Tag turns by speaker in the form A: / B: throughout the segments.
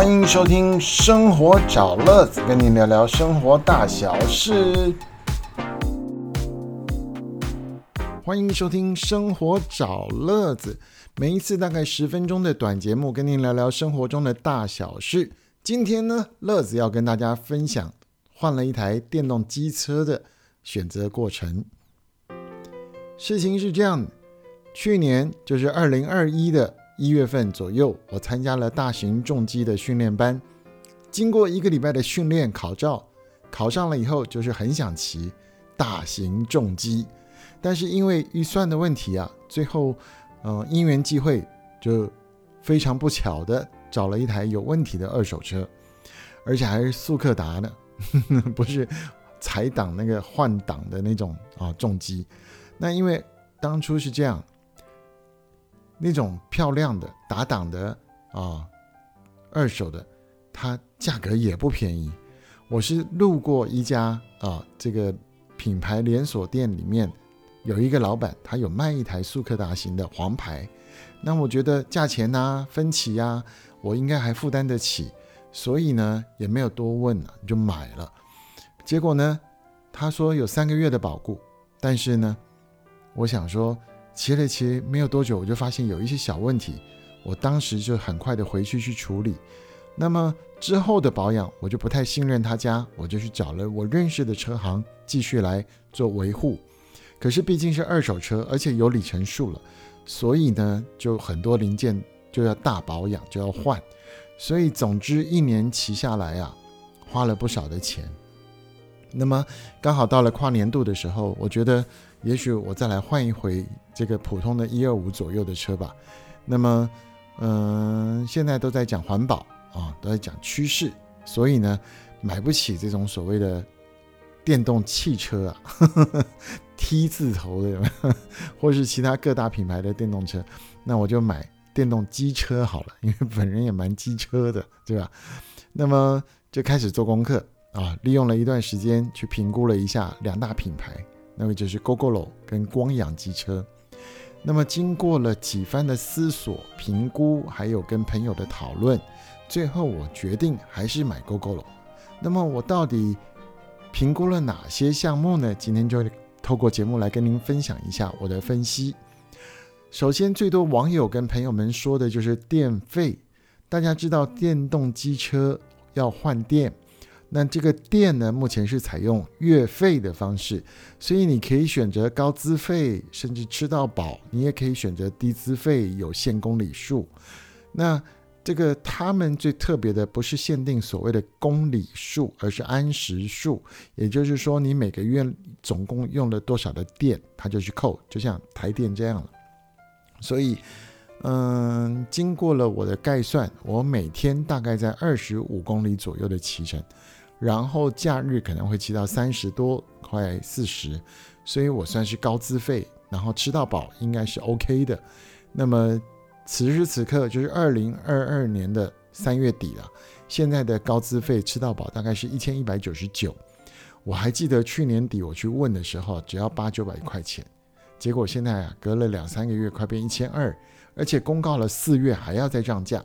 A: 欢迎收听《生活找乐子》，跟您聊聊生活大小事。欢迎收听《生活找乐子》，每一次大概十分钟的短节目，跟您聊聊生活中的大小事。今天呢，乐子要跟大家分享换了一台电动机车的选择过程。事情是这样的，去年就是二零二一的一月份左右，我参加了大型重机的训练班。经过一个礼拜的训练考照，考上了以后，就是很想骑大型重机，但是因为预算的问题啊，最后，嗯，因缘际会，就非常不巧的找了一台有问题的二手车，而且还是速克达呢，不是踩档那个换挡的那种啊重机。那因为当初是这样，那种漂亮的打档的啊，二手的，它价格也不便宜。我是路过一家啊，这个品牌连锁店里面有一个老板，他有卖一台速克达型的黄牌。那我觉得价钱呐、分期呀，我应该还负担得起，所以呢也没有多问啊，就买了。结果呢，他说有三个月的保固，但是呢。我想说，骑了骑没有多久，我就发现有一些小问题，我当时就很快的回去去处理。那么之后的保养，我就不太信任他家，我就去找了我认识的车行继续来做维护。可是毕竟是二手车，而且有里程数了，所以呢，就很多零件就要大保养，就要换。所以总之一年骑下来啊，花了不少的钱。那么刚好到了跨年度的时候，我觉得。也许我再来换一回这个普通的一二五左右的车吧。那么，嗯，现在都在讲环保啊，都在讲趋势，所以呢，买不起这种所谓的电动汽车啊，T 字头的，或是其他各大品牌的电动车，那我就买电动机车好了，因为本人也蛮机车的，对吧？那么就开始做功课啊，利用了一段时间去评估了一下两大品牌。那么就是 GoGoLo 跟光阳机车。那么经过了几番的思索、评估，还有跟朋友的讨论，最后我决定还是买 GoGoLo。那么我到底评估了哪些项目呢？今天就透过节目来跟您分享一下我的分析。首先，最多网友跟朋友们说的就是电费。大家知道电动机车要换电。那这个电呢，目前是采用月费的方式，所以你可以选择高资费，甚至吃到饱；你也可以选择低资费，有限公里数。那这个他们最特别的不是限定所谓的公里数，而是安时数，也就是说你每个月总共用了多少的电，它就去扣，就像台电这样了。所以，嗯，经过了我的概算，我每天大概在二十五公里左右的骑程。然后假日可能会骑到三十多，快四十，所以我算是高资费，然后吃到饱应该是 OK 的。那么此时此刻就是二零二二年的三月底了，现在的高资费吃到饱大概是一千一百九十九。我还记得去年底我去问的时候，只要八九百块钱，结果现在啊隔了两三个月快变一千二，而且公告了四月还要再涨价。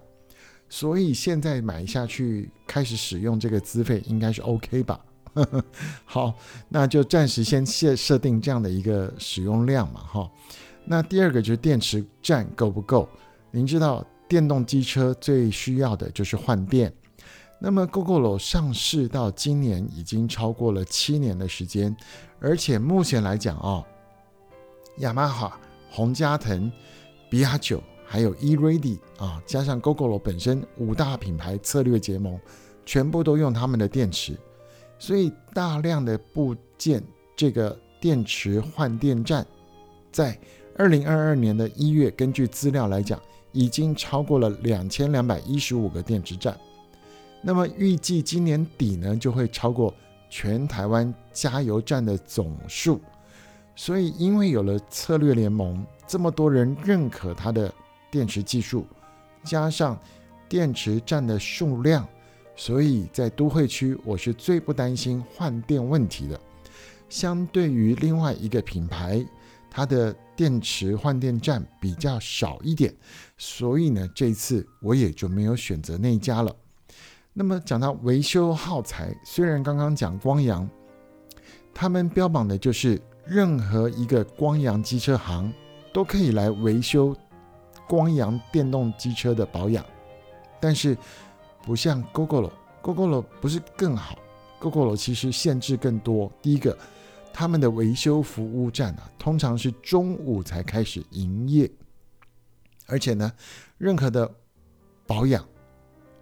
A: 所以现在买下去开始使用这个资费应该是 OK 吧？好，那就暂时先设设定这样的一个使用量嘛，哈。那第二个就是电池站够不够？您知道电动机车最需要的就是换电。那么 GoGoLo 上市到今年已经超过了七年的时间，而且目前来讲啊，雅马哈、洪嘉腾、比亚九。还有 eReady 啊，加上 GoGoLo 本身五大品牌策略结盟，全部都用他们的电池，所以大量的部件这个电池换电站，在二零二二年的一月，根据资料来讲，已经超过了两千两百一十五个电池站。那么预计今年底呢，就会超过全台湾加油站的总数。所以因为有了策略联盟，这么多人认可它的。电池技术加上电池站的数量，所以在都会区我是最不担心换电问题的。相对于另外一个品牌，它的电池换电站比较少一点，所以呢，这次我也就没有选择那一家了。那么讲到维修耗材，虽然刚刚讲光阳，他们标榜的就是任何一个光阳机车行都可以来维修光阳电动机车的保养，但是不像 GoGoLo，GoGoLo 不是更好，GoGoLo 其实限制更多。第一个，他们的维修服务站啊，通常是中午才开始营业，而且呢，任何的保养、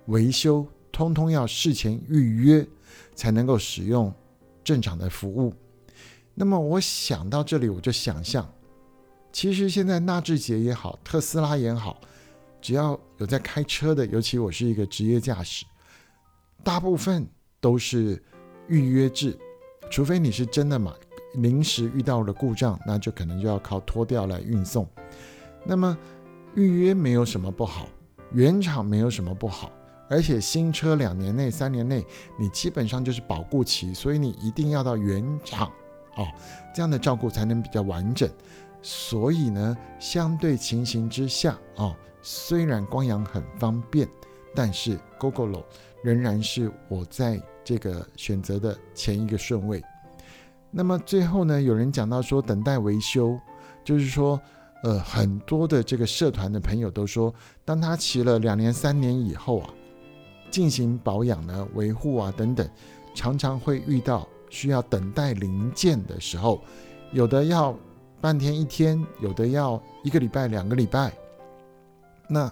A: 维修，通通要事前预约才能够使用正常的服务。那么我想到这里，我就想象，其实现在纳智捷也好，特斯拉也好，只要有在开车的，尤其我是一个职业驾驶，大部分都是预约制，除非你是真的嘛，临时遇到了故障，那就可能就要靠拖吊来运送。那么预约没有什么不好。原厂没有什么不好，而且新车两年内、三年内，你基本上就是保固期，所以你一定要到原厂哦，这样的照顾才能比较完整。所以呢，相对情形之下哦，虽然光阳很方便，但是 gogol 仍然是我在这个选择的前一个顺位。那么最后呢，有人讲到说等待维修，就是说。呃，很多的这个社团的朋友都说，当他骑了两年、三年以后啊，进行保养呢、维护啊等等，常常会遇到需要等待零件的时候，有的要半天一天，有的要一个礼拜、两个礼拜。那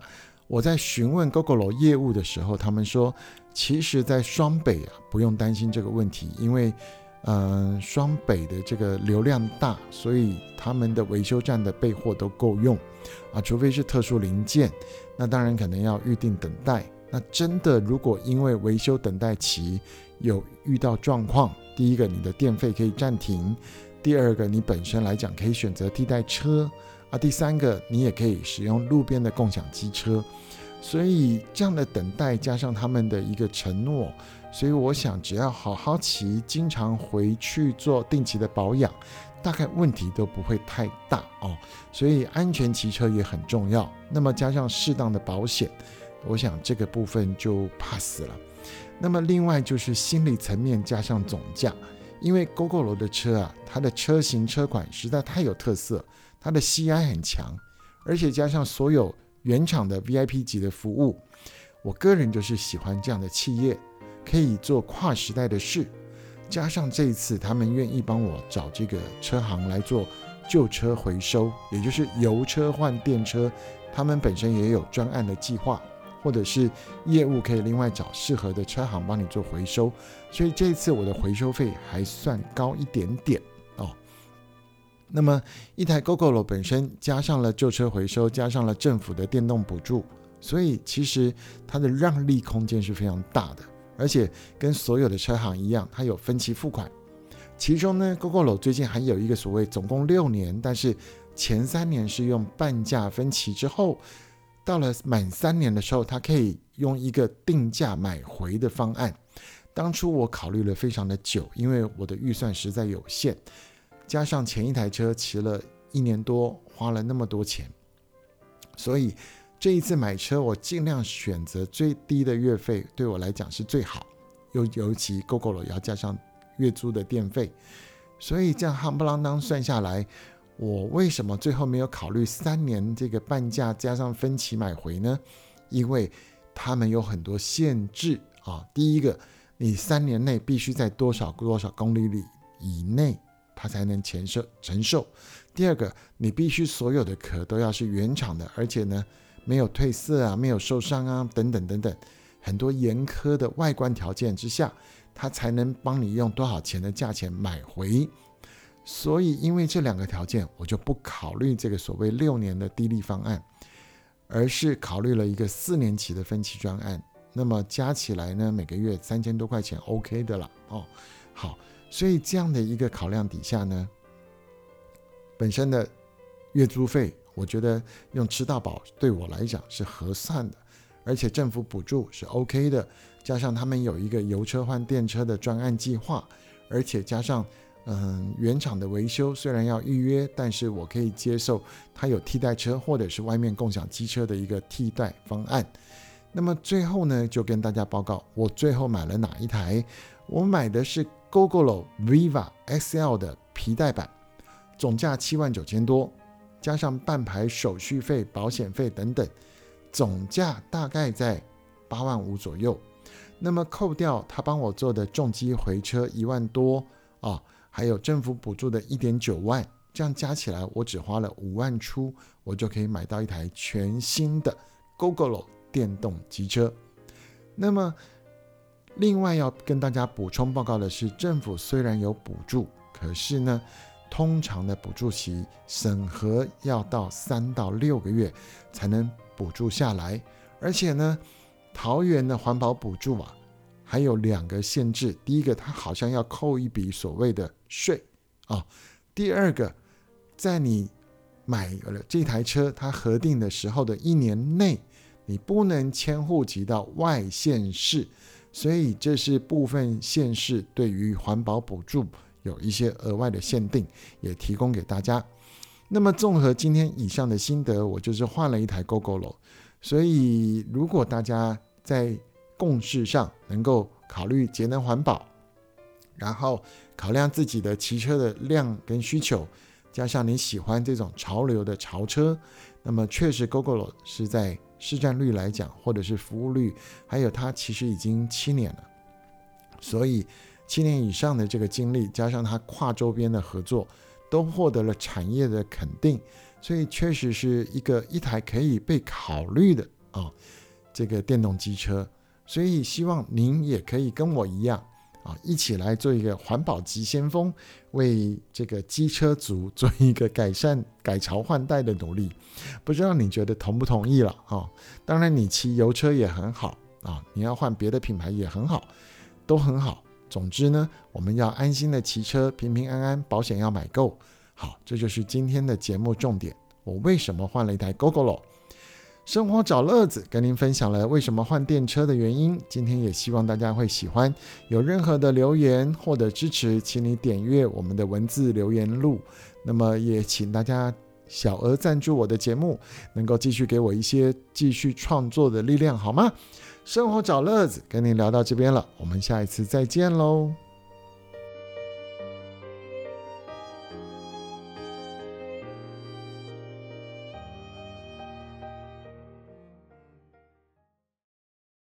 A: 我在询问 GoGoLo 业务的时候，他们说，其实，在双北啊，不用担心这个问题，因为。嗯，双北的这个流量大，所以他们的维修站的备货都够用啊，除非是特殊零件，那当然可能要预定等待。那真的如果因为维修等待期有遇到状况，第一个你的电费可以暂停，第二个你本身来讲可以选择替代车啊，第三个你也可以使用路边的共享机车。所以这样的等待加上他们的一个承诺。所以我想，只要好好骑，经常回去做定期的保养，大概问题都不会太大哦。所以安全骑车也很重要。那么加上适当的保险，我想这个部分就 pass 了。那么另外就是心理层面加上总价，因为 GoGo 的车啊，它的车型车款实在太有特色，它的 CI 很强，而且加上所有原厂的 VIP 级的服务，我个人就是喜欢这样的企业。可以做跨时代的事，加上这一次他们愿意帮我找这个车行来做旧车回收，也就是油车换电车，他们本身也有专案的计划，或者是业务可以另外找适合的车行帮你做回收，所以这次我的回收费还算高一点点哦。那么一台 gogol 本身加上了旧车回收，加上了政府的电动补助，所以其实它的让利空间是非常大的。而且跟所有的车行一样，它有分期付款。其中呢 gogol 最近还有一个所谓总共六年，但是前三年是用半价分期，之后到了满三年的时候，他可以用一个定价买回的方案。当初我考虑了非常的久，因为我的预算实在有限，加上前一台车骑了一年多，花了那么多钱，所以。这一次买车，我尽量选择最低的月费，对我来讲是最好。尤尤其 GoGo 也要加上月租的电费，所以这样夯不啷当算下来，我为什么最后没有考虑三年这个半价加上分期买回呢？因为他们有很多限制啊。第一个，你三年内必须在多少多少公里里以内，它才能承受承受。第二个，你必须所有的壳都要是原厂的，而且呢。没有褪色啊，没有受伤啊，等等等等，很多严苛的外观条件之下，它才能帮你用多少钱的价钱买回。所以，因为这两个条件，我就不考虑这个所谓六年的低利方案，而是考虑了一个四年期的分期专案。那么加起来呢，每个月三千多块钱，OK 的了哦。好，所以这样的一个考量底下呢，本身的月租费。我觉得用吃到饱对我来讲是合算的，而且政府补助是 OK 的，加上他们有一个油车换电车的专案计划，而且加上嗯原厂的维修虽然要预约，但是我可以接受它有替代车或者是外面共享机车的一个替代方案。那么最后呢，就跟大家报告，我最后买了哪一台？我买的是 GoGoLo Viva XL 的皮带版，总价七万九千多，加上半牌手续费、保险费等等，总价大概在八万五左右。那么扣掉他帮我做的重机回车一万多啊，还有政府补助的一点九万，这样加起来我只花了五万出，我就可以买到一台全新的 GoGoLo。电动机车，那么另外要跟大家补充报告的是，政府虽然有补助，可是呢，通常的补助期审核要到三到六个月才能补助下来，而且呢，桃园的环保补助啊，还有两个限制：第一个，它好像要扣一笔所谓的税啊；第二个，在你买了这台车，它核定的时候的一年内。你不能迁户籍到外县市，所以这是部分县市对于环保补助有一些额外的限定，也提供给大家。那么综合今天以上的心得，我就是换了一台 GoGoLo。所以如果大家在共事上能够考虑节能环保，然后考量自己的骑车的量跟需求，加上你喜欢这种潮流的潮车，那么确实 GoGo 是在。市占率来讲，或者是服务率，还有它其实已经七年了，所以七年以上的这个经历，加上它跨周边的合作，都获得了产业的肯定，所以确实是一个一台可以被考虑的啊，这个电动机车，所以希望您也可以跟我一样。啊，一起来做一个环保急先锋，为这个机车族做一个改善、改朝换代的努力。不知道你觉得同不同意了？啊，当然你骑油车也很好啊，你要换别的品牌也很好，都很好。总之呢，我们要安心的骑车，平平安安，保险要买够。好，这就是今天的节目重点。我为什么换了一台 GoGoLo？生活找乐子，跟您分享了为什么换电车的原因。今天也希望大家会喜欢。有任何的留言或者支持，请你点阅我们的文字留言录。那么也请大家小额赞助我的节目，能够继续给我一些继续创作的力量，好吗？生活找乐子，跟您聊到这边了，我们下一次再见喽。